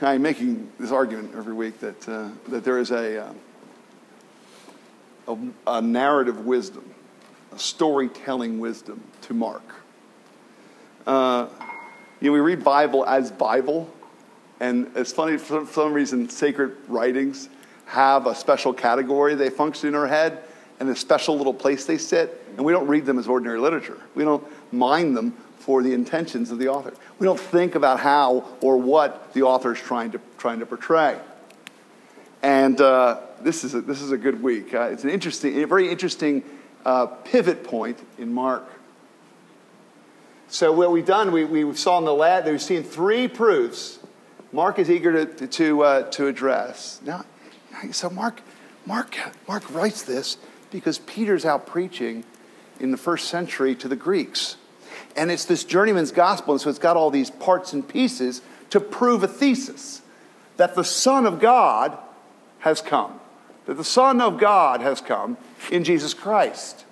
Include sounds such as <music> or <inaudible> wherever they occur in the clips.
I'm making this argument every week that, uh, that there is a, uh, a, a narrative wisdom, a storytelling wisdom to Mark. Uh, you know, we read Bible as Bible, and it's funny, for some reason, sacred writings have a special category they function in our head and a special little place they sit, and we don't read them as ordinary literature. We don't mind them for the intentions of the author. We don't think about how or what the author is trying to, trying to portray. And uh, this, is a, this is a good week. Uh, it's an interesting, a very interesting uh, pivot point in Mark. So what we've done, we, we saw in the lab, we've seen three proofs Mark is eager to, to, uh, to address. Now, so Mark, Mark, Mark writes this because Peter's out preaching in the first century to the Greeks. And it's this journeyman's gospel, and so it's got all these parts and pieces to prove a thesis that the Son of God has come, that the Son of God has come in Jesus Christ.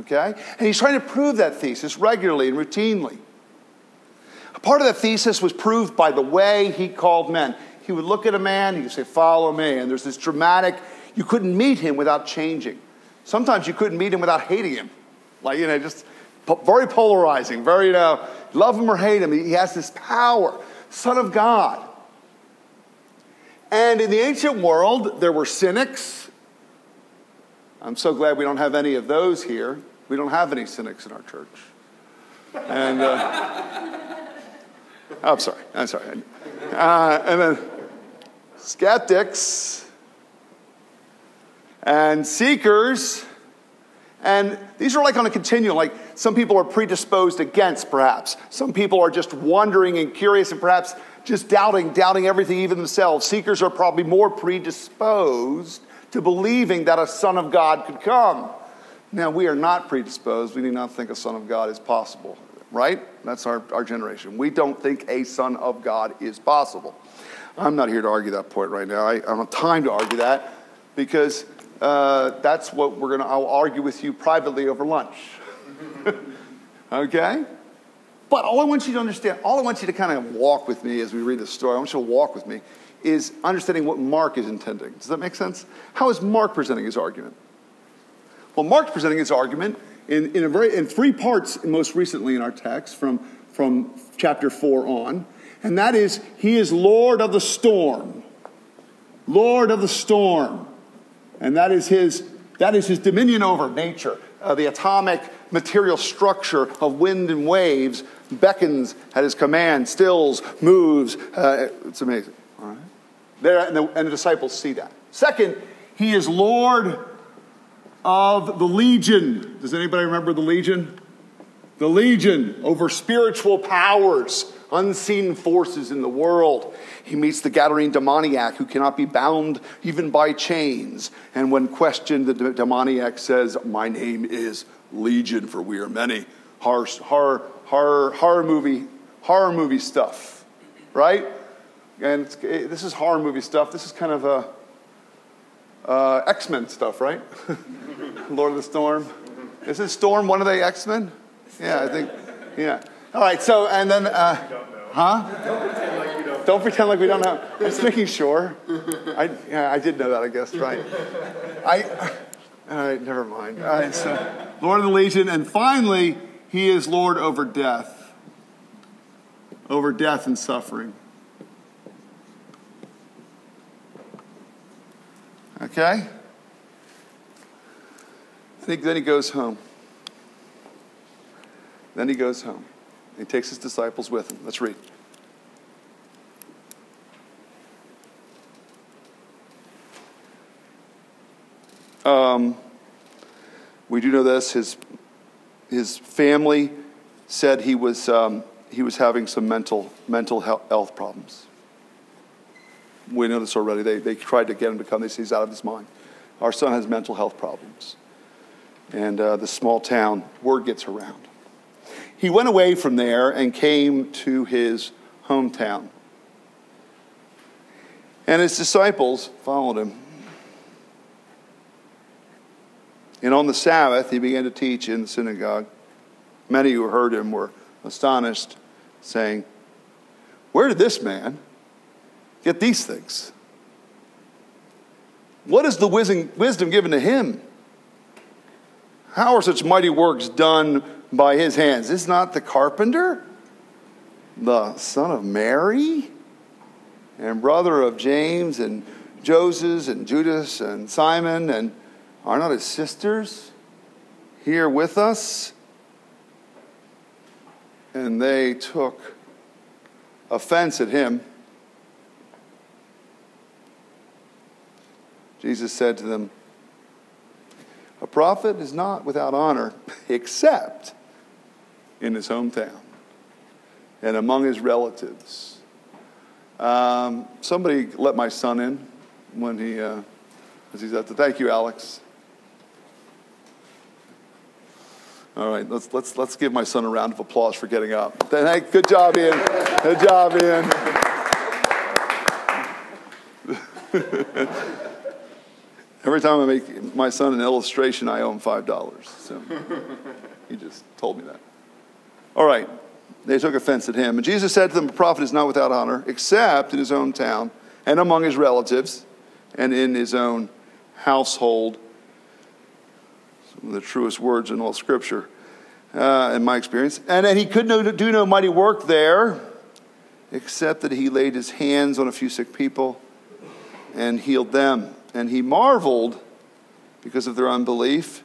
Okay? And he's trying to prove that thesis regularly and routinely. Part of that thesis was proved by the way he called men. He would look at a man, he would say, Follow me. And there's this dramatic, you couldn't meet him without changing. Sometimes you couldn't meet him without hating him. Like, you know, just very polarizing, very, you know, love him or hate him. He has this power, Son of God. And in the ancient world, there were cynics. I'm so glad we don't have any of those here. We don't have any cynics in our church. And, uh, oh, I'm sorry, I'm sorry. Uh, and then skeptics and seekers and these are like on a continuum. Like some people are predisposed against, perhaps. Some people are just wondering and curious and perhaps just doubting, doubting everything, even themselves. Seekers are probably more predisposed to believing that a Son of God could come. Now, we are not predisposed. We do not think a Son of God is possible, right? That's our, our generation. We don't think a Son of God is possible. I'm not here to argue that point right now. I, I don't have time to argue that because uh, that's what we're going to, I'll argue with you privately over lunch. <laughs> okay? But all I want you to understand, all I want you to kind of walk with me as we read the story, I want you to walk with me, is understanding what Mark is intending. Does that make sense? How is Mark presenting his argument? Well, Mark's presenting his argument in, in, very, in three parts, most recently in our text, from, from chapter 4 on. And that is, he is Lord of the storm. Lord of the storm. And that is his, that is his dominion over nature. Uh, the atomic material structure of wind and waves beckons at his command, stills, moves. Uh, it's amazing. All right? There, and the, and the disciples see that. Second, he is Lord of the legion. Does anybody remember the legion? The legion over spiritual powers unseen forces in the world. He meets the Gadarene demoniac who cannot be bound even by chains. And when questioned, the demoniac says, My name is Legion, for we are many. Horror, horror, horror, horror movie, horror movie stuff, right? And eh, this is horror movie stuff. This is kind of a uh, X Men stuff, right? <laughs> Lord of the Storm. Is this Storm one of the X Men? Yeah, I think. Yeah. All right. So and then. Uh, Huh? Don't pretend like you don't. Don't pretend like we don't know. I'm just making sure. <laughs> I, yeah, I did know that, I guess, right? I, all right, never mind. All right, so Lord of the Legion, and finally, he is Lord over death, over death and suffering. Okay? I think then he goes home. Then he goes home. He takes his disciples with him. Let's read. Um, we do know this. His, his family said he was, um, he was having some mental, mental health problems. We know this already. They, they tried to get him to come. They said he's out of his mind. Our son has mental health problems. And uh, the small town, word gets around. He went away from there and came to his hometown. And his disciples followed him. And on the Sabbath, he began to teach in the synagogue. Many who heard him were astonished, saying, Where did this man get these things? What is the wisdom given to him? How are such mighty works done by his hands? Is not the carpenter the son of Mary and brother of James and Joseph and Judas and Simon? And are not his sisters here with us? And they took offense at him. Jesus said to them, A prophet is not without honor <laughs> except in his hometown and among his relatives. Um, somebody let my son in when he, uh, as he's at thank you, Alex. All right, let's, let's, let's give my son a round of applause for getting up. Thank, good job, Ian. Good job, Ian. <laughs> Every time I make my son an illustration, I owe him $5. So he just told me that. All right, they took offense at him. And Jesus said to them, A prophet is not without honor, except in his own town and among his relatives and in his own household. Some of the truest words in all Scripture, uh, in my experience. And then he could no, do no mighty work there, except that he laid his hands on a few sick people and healed them. And he marveled because of their unbelief.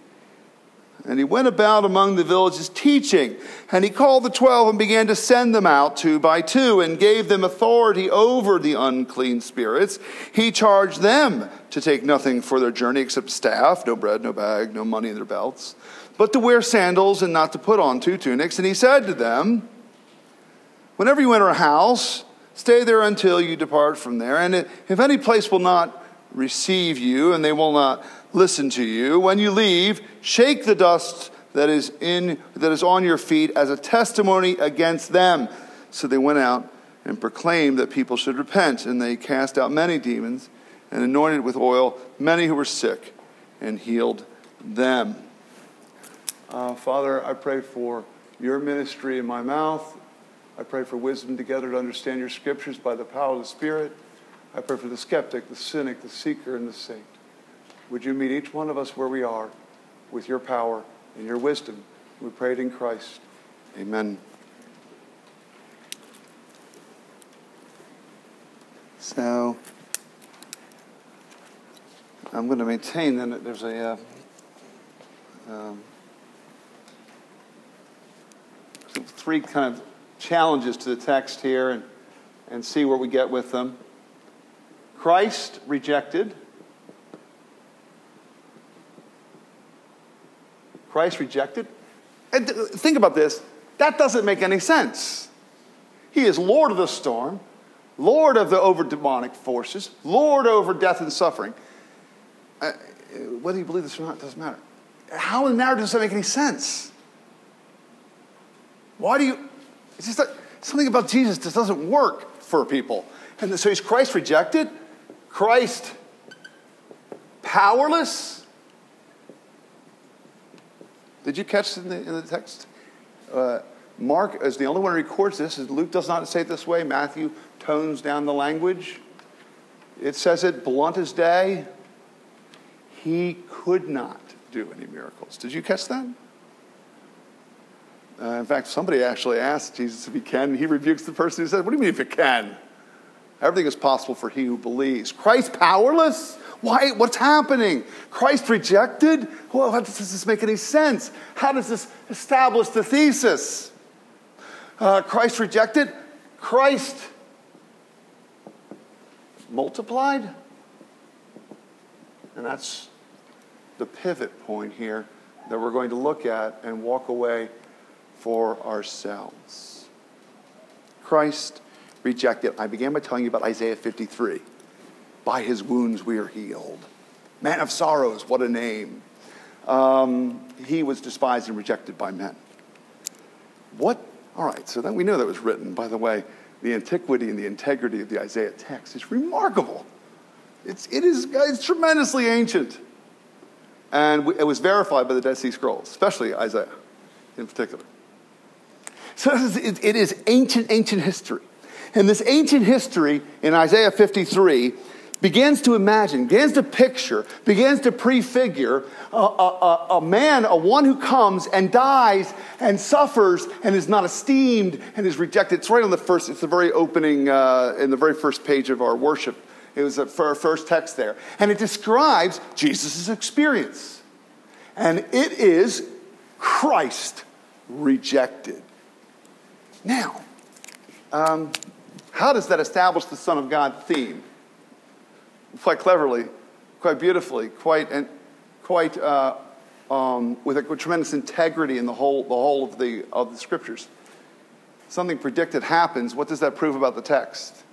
And he went about among the villages teaching. And he called the twelve and began to send them out two by two and gave them authority over the unclean spirits. He charged them to take nothing for their journey except staff, no bread, no bag, no money in their belts, but to wear sandals and not to put on two tunics. And he said to them, Whenever you enter a house, stay there until you depart from there. And if any place will not receive you and they will not listen to you. When you leave, shake the dust that is in that is on your feet as a testimony against them. So they went out and proclaimed that people should repent, and they cast out many demons and anointed with oil many who were sick and healed them. Uh, Father, I pray for your ministry in my mouth. I pray for wisdom together to understand your scriptures by the power of the Spirit. I pray for the skeptic, the cynic, the seeker, and the saint. Would you meet each one of us where we are with your power and your wisdom? We pray it in Christ. Amen. So, I'm going to maintain then that there's a uh, um, three kind of challenges to the text here and, and see where we get with them. Christ rejected. Christ rejected. And think about this. That doesn't make any sense. He is Lord of the storm, Lord of the over demonic forces, Lord over death and suffering. Uh, whether you believe this or not doesn't matter. How in the narrative does that make any sense? Why do you? It's just something about Jesus just doesn't work for people. And so he's Christ rejected. Christ powerless? Did you catch in the, in the text? Uh, Mark is the only one who records this. Luke does not say it this way. Matthew tones down the language. It says it blunt as day. He could not do any miracles. Did you catch that? Uh, in fact, somebody actually asked Jesus if he can. He rebukes the person who said, What do you mean if it can? Everything is possible for he who believes. Christ powerless? Why? What's happening? Christ rejected? Well, how does this make any sense? How does this establish the thesis? Uh, Christ rejected? Christ multiplied? And that's the pivot point here that we're going to look at and walk away for ourselves. Christ rejected. I began by telling you about Isaiah 53. By his wounds we are healed. Man of sorrows, what a name. Um, he was despised and rejected by men. What? All right, so then we know that was written. By the way, the antiquity and the integrity of the Isaiah text is remarkable. It's, it is it's tremendously ancient. And it was verified by the Dead Sea Scrolls, especially Isaiah in particular. So <laughs> it is ancient, ancient history. And this ancient history in Isaiah 53 begins to imagine, begins to picture, begins to prefigure a, a, a, man, a one who comes and dies and suffers and is not esteemed and is rejected. It's right on the first, it's the very opening, uh, in the very first page of our worship. It was for our first text there. And it describes Jesus' experience. And it is Christ rejected. Now, um, how does that establish the Son of God theme? quite cleverly, quite beautifully, quite, and quite uh, um, with a tremendous integrity in the whole, the whole of, the, of the scriptures. Something predicted happens. What does that prove about the text?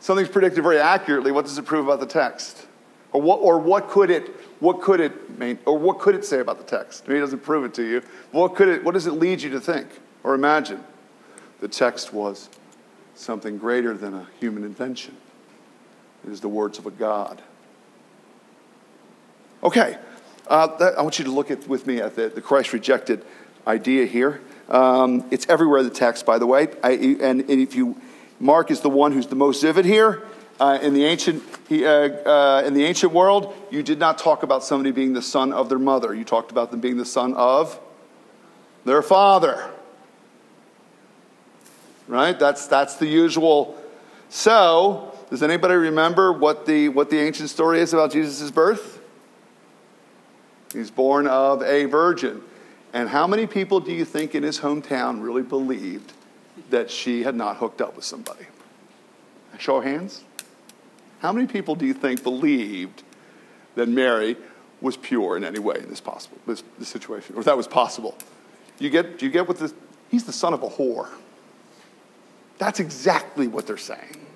Something's predicted very accurately. What does it prove about the text? Or what, or what could it, what could it mean, or what could it say about the text? Maybe it doesn't prove it to you. What could it, what does it lead you to think or imagine? The text was something greater than a human invention. It is the words of a God. Okay, uh, that, I want you to look at, with me at the, the Christ rejected idea here. Um, it's everywhere in the text, by the way. I, and, and, if you, Mark is the one who's the most vivid here. Uh, in the ancient, he, uh, uh, in the ancient world, you did not talk about somebody being the son of their mother. You talked about them being the son of their father. Right? That's that's the usual. So does anybody remember what the, what the ancient story is about Jesus' birth? He's born of a virgin. And how many people do you think in his hometown really believed that she had not hooked up with somebody? Show of hands. How many people do you think believed that Mary was pure in any way in this possible this, this situation, or that was possible? You get, do you get what this? He's the son of a whore. That's exactly what they're saying.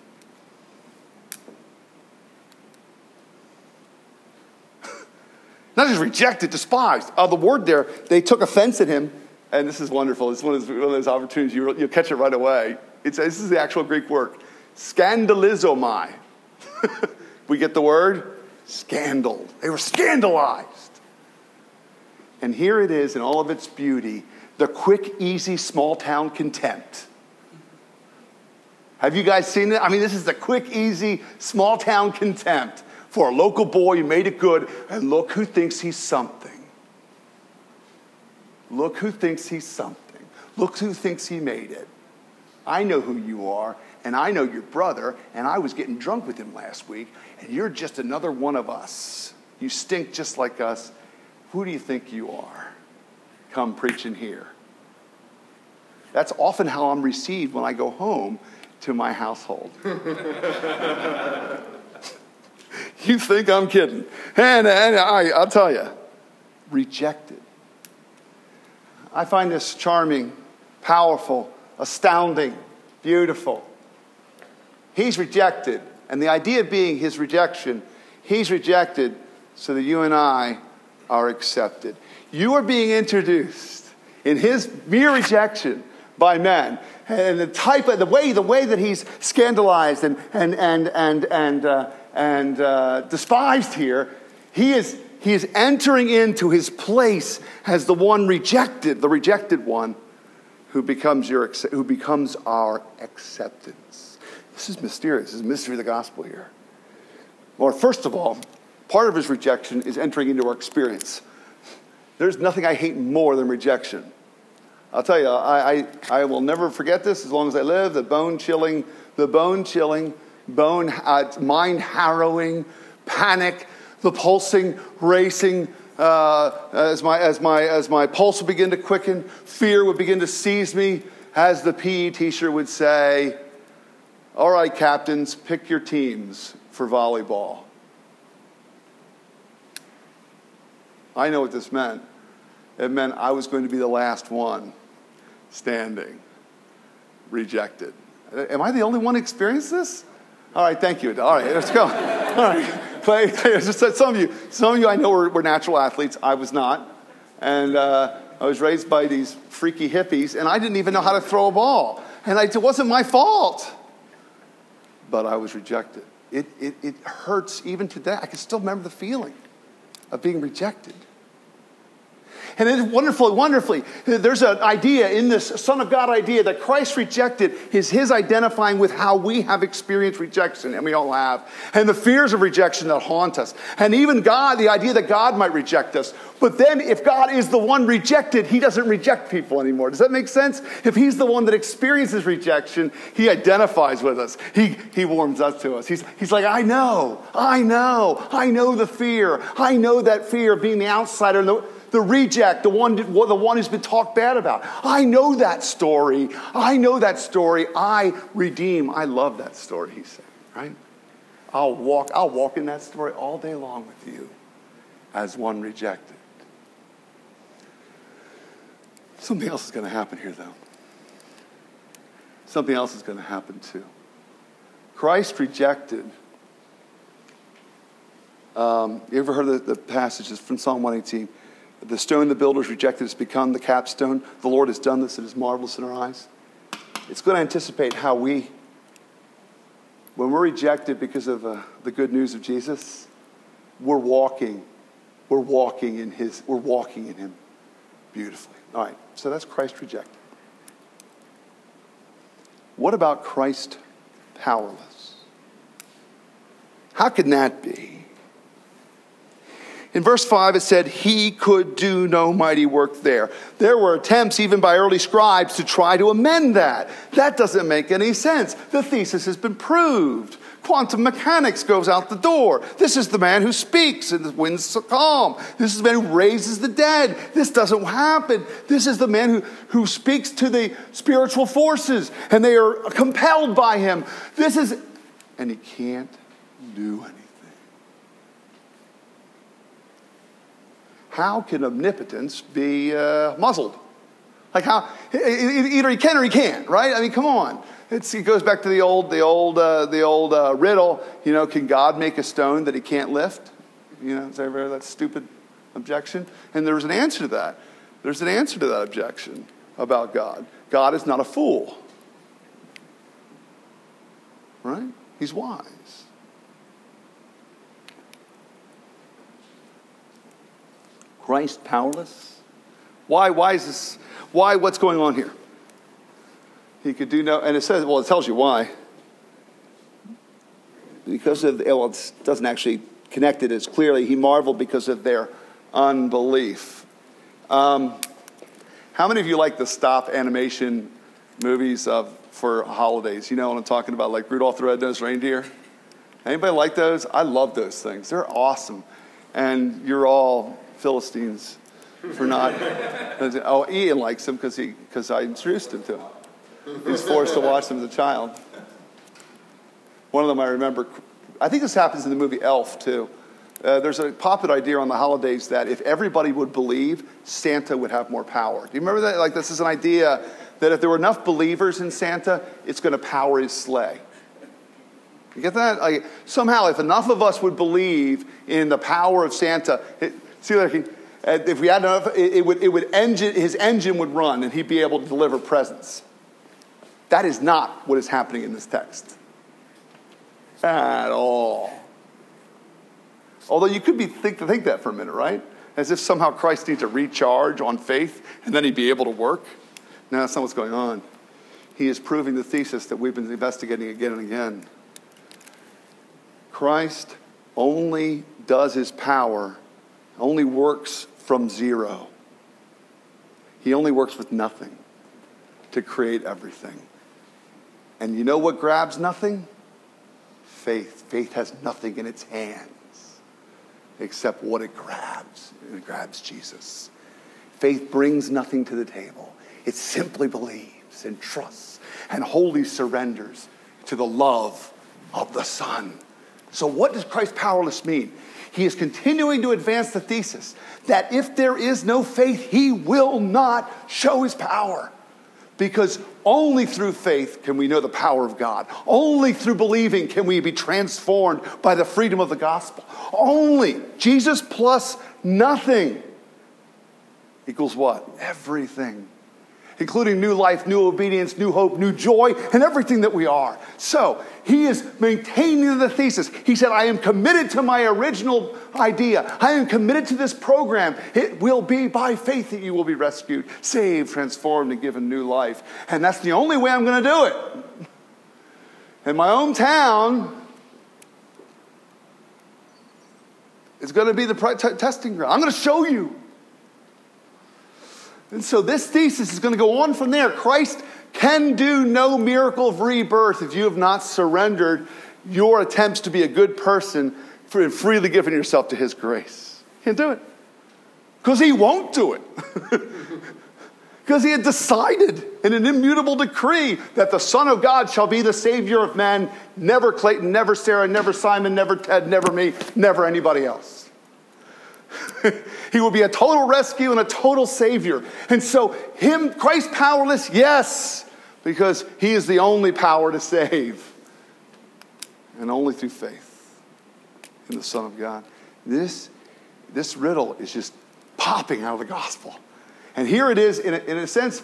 <laughs> Not just rejected, despised. Uh, the word there, they took offense at him. And this is wonderful. It's one of those, one of those opportunities, you, will catch it right away. It's, this is the actual Greek word scandalizomai. <laughs> we get the word scandal. They were scandalized. And here it is in all of its beauty the quick, easy, small town contempt. Have you guys seen it? I mean, this is the quick, easy, small town contempt for a local boy who made it good, and look who thinks he's something. Look who thinks he's something. Look who thinks he made it. I know who you are, and I know your brother, and I was getting drunk with him last week, and you're just another one of us. You stink just like us. Who do you think you are? Come preaching here. That's often how I'm received when I go home to my household. <laughs> You think I'm kidding. And, and I, I'll tell you, rejected. I find this charming, powerful, astounding, beautiful. He's rejected. And the idea being his rejection, he's rejected so that you and I are accepted. You are being introduced in his mere rejection by men. And the type of the way, the way that he's scandalized and, and, and, and, and, uh, and uh, despised here, he is, he is entering into his place as the one rejected, the rejected one, who becomes, your, who becomes our acceptance. This is mysterious. This is mystery of the gospel here. Well, first of all, part of his rejection is entering into our experience. There's nothing I hate more than rejection. I'll tell you, I, I, I will never forget this as long as I live. The bone chilling, the bone chilling bone, uh, mind harrowing, panic, the pulsing, racing. Uh, as, my, as, my, as my pulse would begin to quicken, fear would begin to seize me, as the PE teacher would say, All right, captains, pick your teams for volleyball. I know what this meant. It meant I was going to be the last one standing, rejected. Am I the only one experienced this? All right, thank you. All right, let's go. <laughs> All right, play. Some of you, some of you I know were, were natural athletes. I was not, and uh, I was raised by these freaky hippies, and I didn't even know how to throw a ball, and I, it wasn't my fault. But I was rejected. It, it, it hurts even today. I can still remember the feeling of being rejected. And it's wonderfully, wonderfully, there's an idea in this Son of God idea that Christ rejected is his identifying with how we have experienced rejection, and we all have, and the fears of rejection that haunt us. And even God, the idea that God might reject us. But then if God is the one rejected, he doesn't reject people anymore. Does that make sense? If he's the one that experiences rejection, he identifies with us. He, he warms us to us. He's, he's like, I know, I know, I know the fear. I know that fear of being the outsider, the reject, the one, the one who's been talked bad about. I know that story. I know that story. I redeem. I love that story, he said, right? I'll walk, I'll walk in that story all day long with you as one rejected. Something else is going to happen here, though. Something else is going to happen, too. Christ rejected. Um, you ever heard the, the passages from Psalm 118? The stone the builders rejected has become the capstone. The Lord has done this, it is marvelous in our eyes. It's going to anticipate how we, when we're rejected because of uh, the good news of Jesus, we're walking, we're walking in His, we're walking in Him beautifully. All right, so that's Christ rejected. What about Christ powerless? How can that be? In verse 5, it said, He could do no mighty work there. There were attempts, even by early scribes, to try to amend that. That doesn't make any sense. The thesis has been proved. Quantum mechanics goes out the door. This is the man who speaks and the winds calm. This is the man who raises the dead. This doesn't happen. This is the man who, who speaks to the spiritual forces and they are compelled by him. This is, and he can't do anything. How can omnipotence be uh, muzzled? Like how, either he can or he can't, right? I mean, come on. It's, it goes back to the old, the old, uh, the old uh, riddle. You know, can God make a stone that He can't lift? You know, is that ever that stupid objection? And there's an answer to that. There's an answer to that objection about God. God is not a fool, right? He's wise. Christ powerless. Why? Why is this? Why? What's going on here? He could do no, and it says, well, it tells you why. Because of, well, it doesn't actually connect it as clearly. He marveled because of their unbelief. Um, how many of you like the stop animation movies of, for holidays? You know what I'm talking about, like Rudolph the Red-Nosed Reindeer? Anybody like those? I love those things. They're awesome. And you're all Philistines for not. oh, Ian likes him because because I introduced him to him. He's forced to watch them as a child. One of them I remember, I think this happens in the movie Elf too. Uh, there's a popular idea on the holidays that if everybody would believe, Santa would have more power. Do you remember that? Like, this is an idea that if there were enough believers in Santa, it's going to power his sleigh. You get that? Like, somehow, if enough of us would believe in the power of Santa, it, see I uh, if we had enough, it, it would, it would engine, his engine would run and he'd be able to deliver presents. That is not what is happening in this text at all. Although you could be think, to think that for a minute, right? As if somehow Christ needs to recharge on faith and then he'd be able to work. No, that's not what's going on. He is proving the thesis that we've been investigating again and again. Christ only does his power, only works from zero. He only works with nothing to create everything. And you know what grabs nothing? Faith. Faith has nothing in its hands except what it grabs. It grabs Jesus. Faith brings nothing to the table, it simply believes and trusts and wholly surrenders to the love of the Son. So, what does Christ powerless mean? He is continuing to advance the thesis that if there is no faith, he will not show his power. Because only through faith can we know the power of God. Only through believing can we be transformed by the freedom of the gospel. Only Jesus plus nothing equals what? Everything. Including new life, new obedience, new hope, new joy, and everything that we are. So he is maintaining the thesis. He said, I am committed to my original idea. I am committed to this program. It will be by faith that you will be rescued, saved, transformed, and given new life. And that's the only way I'm going to do it. In my hometown, it's going to be the testing ground. I'm going to show you. And so this thesis is going to go on from there. Christ can do no miracle of rebirth if you have not surrendered your attempts to be a good person and freely given yourself to his grace. Can't do it. Because he won't do it. <laughs> Because he had decided in an immutable decree that the Son of God shall be the Savior of men, never Clayton, never Sarah, never Simon, never Ted, never me, never anybody else. <laughs> he will be a total rescue and a total Savior. And so, him, Christ powerless, yes, because he is the only power to save. And only through faith in the Son of God. This, this riddle is just popping out of the gospel. And here it is, in a, in a sense,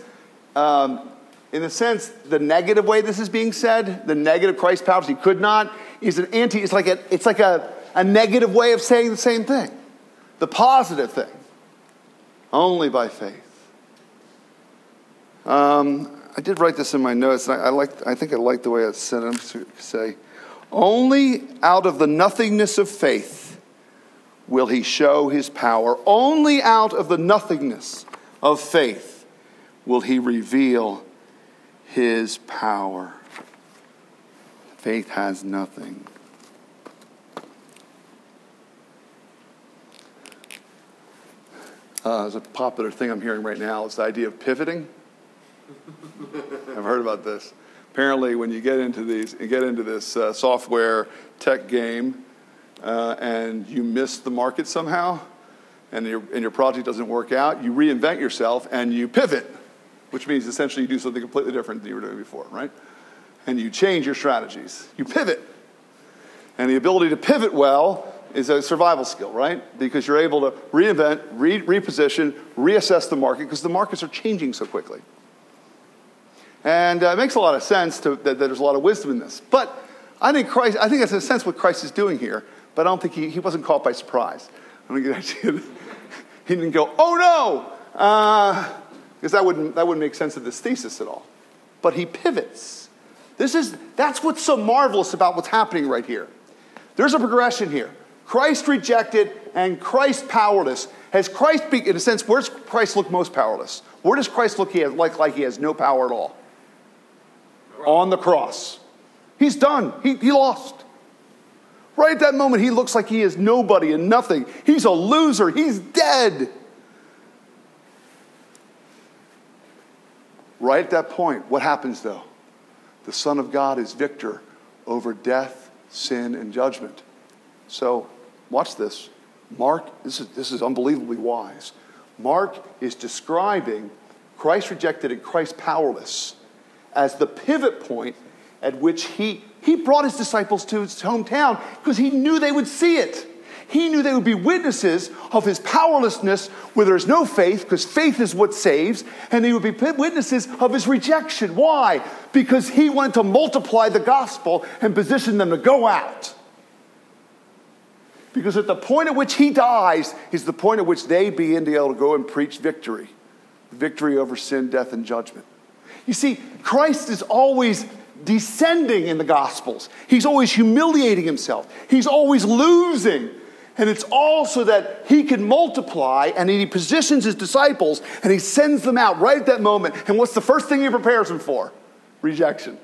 um, in a sense, the negative way this is being said, the negative Christ powers he could not, is an anti, it's like a, it's like a, a negative way of saying the same thing. The positive thing, only by faith. Um, I did write this in my notes, and I, I, like, I think I like the way it's said. I'm say, only out of the nothingness of faith will he show his power. Only out of the nothingness of faith will he reveal his power. Faith has nothing. Uh, there's a popular thing I'm hearing right now. It's the idea of pivoting. <laughs> I've heard about this. Apparently, when you get into these, you get into this uh, software tech game, uh, and you miss the market somehow, and your, and your project doesn't work out, you reinvent yourself and you pivot, which means essentially you do something completely different than you were doing before, right? And you change your strategies. You pivot. And the ability to pivot well is a survival skill, right? Because you're able to reinvent, re- reposition, reassess the market because the markets are changing so quickly. And uh, it makes a lot of sense to, that, that, there's a lot of wisdom in this. But I think Christ, I think that's in a sense what Christ is doing here, but I don't think he, he wasn't caught by surprise. I don't idea he didn't go, oh no, because uh, that, wouldn't, that wouldn't make sense of this thesis at all. But he pivots. This is, that's what's so marvelous about what's happening right here. There's a progression here. Christ rejected and Christ powerless. Has Christ, be, in a sense, where does Christ look most powerless? Where does Christ look he has, like, like he has no power at all? On the cross. He's done. He, he lost. Right at that moment, he looks like he is nobody and nothing. He's a loser. He's dead. Right at that point, what happens though? The Son of God is victor over death, sin, and judgment. So, watch this. Mark, this is, this is unbelievably wise. Mark is describing Christ rejected and Christ powerless as the pivot point at which he he brought his disciples to his hometown because he knew they would see it. He knew they would be witnesses of his powerlessness where there's no faith, because faith is what saves, and they would be witnesses of his rejection. Why? Because he wanted to multiply the gospel and position them to go out. Because at the point at which he dies is the point at which they begin to be able to go and preach victory victory over sin, death, and judgment. You see, Christ is always descending in the Gospels. He's always humiliating himself, he's always losing. And it's all so that he can multiply and he positions his disciples and he sends them out right at that moment. And what's the first thing he prepares them for? Rejection.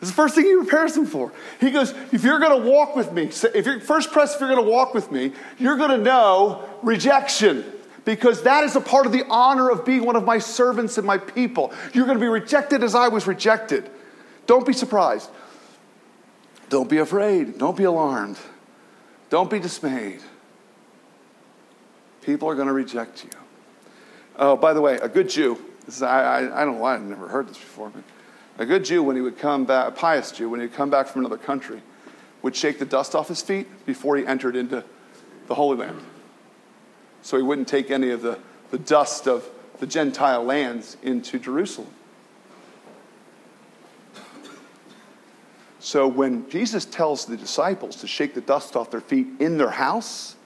It's the first thing he prepares them for. He goes, if you're going to walk with me, if you're First Pres, if you're going to walk with me, you're going to know rejection because that is a part of the honor of being one of my servants and my people. You're going to be rejected as I was rejected. Don't be surprised. Don't be afraid. Don't be alarmed. Don't be dismayed. People are going to reject you. Oh, by the way, a good Jew, is, I, I, I, don't know why I've never heard this before, but a good Jew, when he would come back, a pious Jew, when he would come back from another country, would shake the dust off his feet before he entered into the Holy Land so he wouldn't take any of the, the dust of the Gentile lands into Jerusalem. So when Jesus tells the disciples to shake the dust off their feet in their house,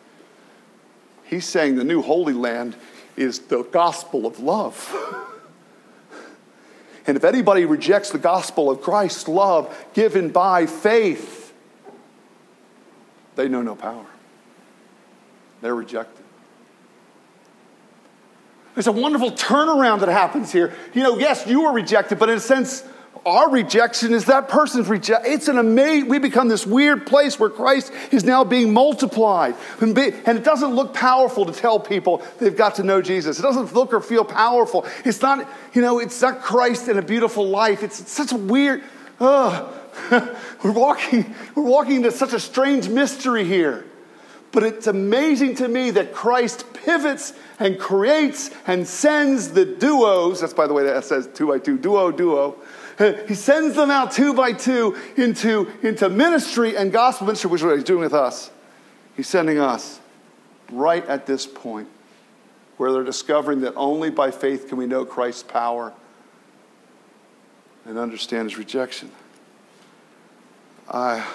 he's saying the new Holy Land is the gospel of love. <laughs> and if anybody rejects the gospel of Christ's love given by faith, they know no power. They're rejected. There's a wonderful turnaround that happens here. You know, yes, you were rejected, but in a sense, our rejection is that person's rejection. It's an amazing, we become this weird place where Christ is now being multiplied. And, it doesn't look powerful to tell people they've got to know Jesus. It doesn't look or feel powerful. It's not, you know, it's not Christ and a beautiful life. It's, it's such a weird, ugh. <laughs> we're walking, we're walking into such a strange mystery here. But it's amazing to me that Christ pivots and creates and sends the duos. That's, by the way, that says two by two, duo, duo. He sends them out two by two into, into ministry and gospel ministry, which is what he's doing with us. He's sending us right at this point where they're discovering that only by faith can we know Christ's power and understand his rejection. I,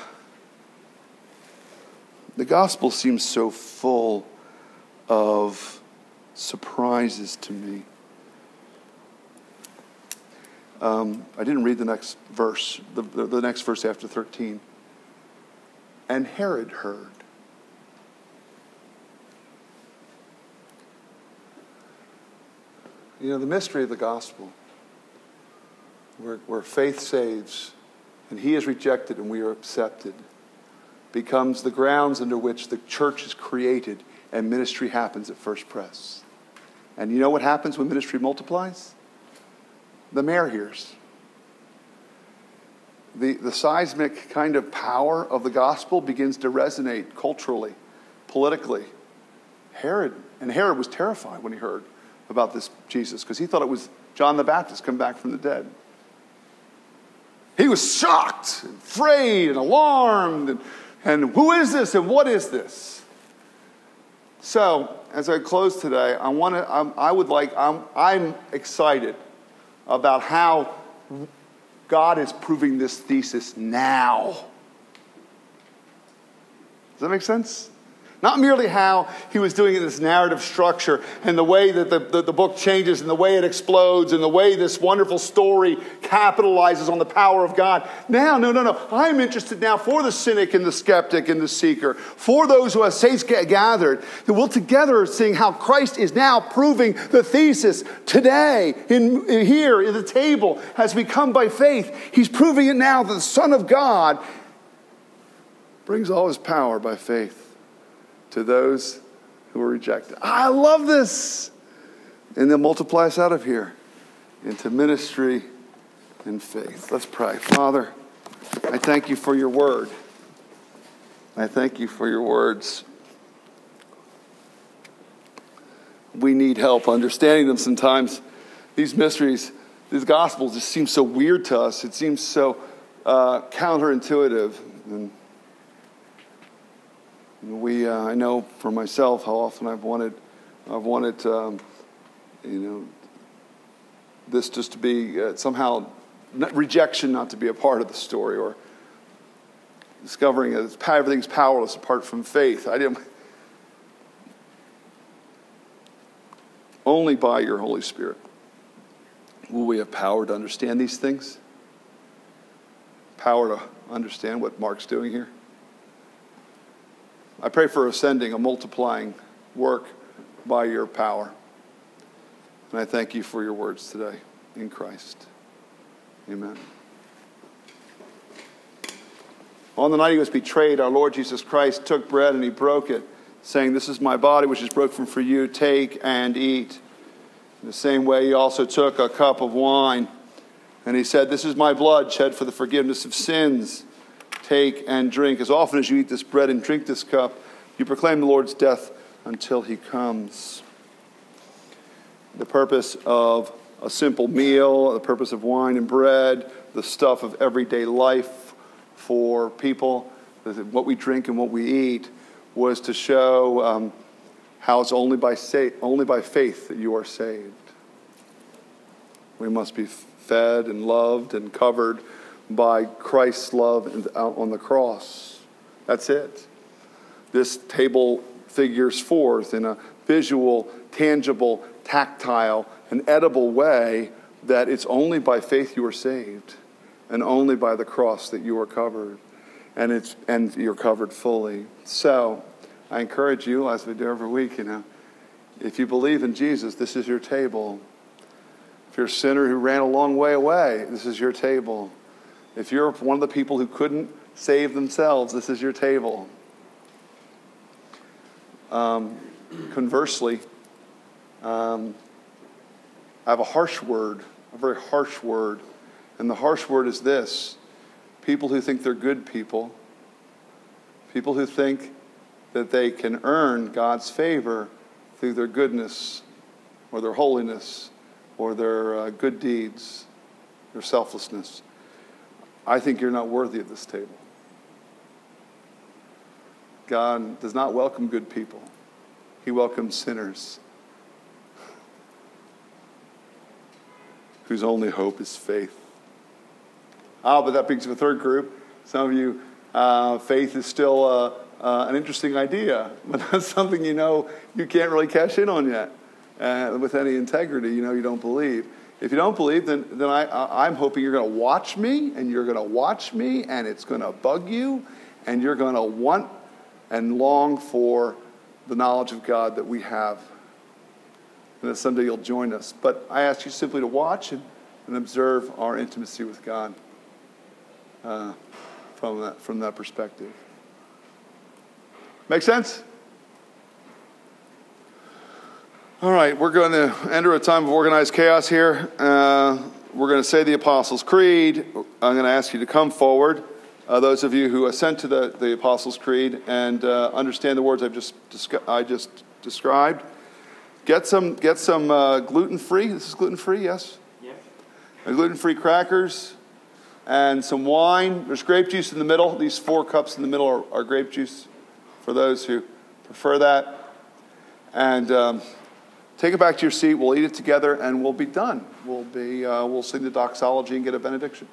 the gospel seems so full of surprises to me. Um, I didn't read the next verse, the, the, the next verse after 13. And Herod heard. You know, the mystery of the gospel, where, where faith saves and he is rejected and we are accepted, becomes the grounds under which the church is created and ministry happens at First Pres. And you know what happens when ministry multiplies? The mayor hears. The, the seismic kind of power of the gospel begins to resonate culturally, politically. Herod, and Herod was terrified when he heard about this Jesus because he thought it was John the Baptist come back from the dead. He was shocked, and afraid, and alarmed, and, and who is this and what is this? So, as I close today, I want to, I would like, I'm, I'm excited about how God is proving this thesis now. Does that make sense? Not merely how he was doing this narrative structure and the way that the, the, the, book changes and the way it explodes and the way this wonderful story capitalizes on the power of God. Now, no, no, no. I'm interested now for the cynic and the skeptic and the seeker, for those who have saints gathered, that we'll together seeing how Christ is now proving the thesis today, in, in here, in the table, as we come by faith. He's proving it now that the Son of God brings all his power by faith to those who were rejected. I love this. And then multiply us out of here into ministry and faith. Let's pray. Father, I thank you for your word. I thank you for your words. We need help understanding them sometimes. These mysteries, these gospels just seem so weird to us. It seems so uh, counterintuitive. And we, uh, I know for myself how often I've wanted, I've wanted, um, you know, this just to be uh, somehow rejection not to be a part of the story or discovering that everything's powerless apart from faith. I didn't. Only by your Holy Spirit will we have power to understand these things, power to understand what Mark's doing here. I pray for ascending, a multiplying work by your power. And I thank you for your words today in Christ. Amen. On the night he was betrayed, our Lord Jesus Christ took bread and he broke it, saying, This is my body which is broken for you. Take and eat. In the same way, he also took a cup of wine and he said, This is my blood shed for the forgiveness of sins take and drink. As often as you eat this bread and drink this cup, you proclaim the Lord's death until he comes. The purpose of a simple meal, the purpose of wine and bread, the stuff of everyday life for people, what we drink and what we eat, was to show um, how it's only by, sa- only by faith that you are saved. We must be fed and loved and covered by Christ's love on the cross. That's it. This table figures forth in a visual, tangible, tactile, and edible way that it's only by faith you are saved and only by the cross that you are covered and it's and you're covered fully. So, I encourage you as we do every week, you know, if you believe in Jesus, this is your table. If you're a sinner who ran a long way away, this is your table. If you're one of the people who couldn't save themselves, this is your table. Um, conversely, um, I have a harsh word, a very harsh word. And the harsh word is this people who think they're good people, people who think that they can earn God's favor through their goodness or their holiness or their uh, good deeds, their selflessness. I think you're not worthy of this table. God does not welcome good people, He welcomes sinners whose only hope is faith. Ah, but that brings to a third group. Some of you, uh, faith is still uh, uh, an interesting idea, <laughs> but that's something you know you can't really cash in on yet uh, with any integrity. You know you don't believe. If you don't believe, then, then I, I'm hoping you're going to watch me, and you're going to watch me, and it's going to bug you, and you're going to want and long for the knowledge of God that we have. And that someday you'll join us. But I ask you simply to watch and, and observe our intimacy with God uh, from, that, from that perspective. Make sense? All right, we're going to enter a time of organized chaos here. Uh, we're going to say the Apostles' Creed. I'm going to ask you to come forward. Uh, those of you who assent to the, the Apostles' Creed and uh, understand the words I've just, I just described. Get some, get some uh, gluten free. This is gluten free, yes? Yes. Gluten free crackers and some wine. There's grape juice in the middle. These four cups in the middle are, are grape juice for those who prefer that. And um, take it back to your seat. We'll eat it together and we'll be done. We'll, be, uh, we'll sing the doxology and get a benediction.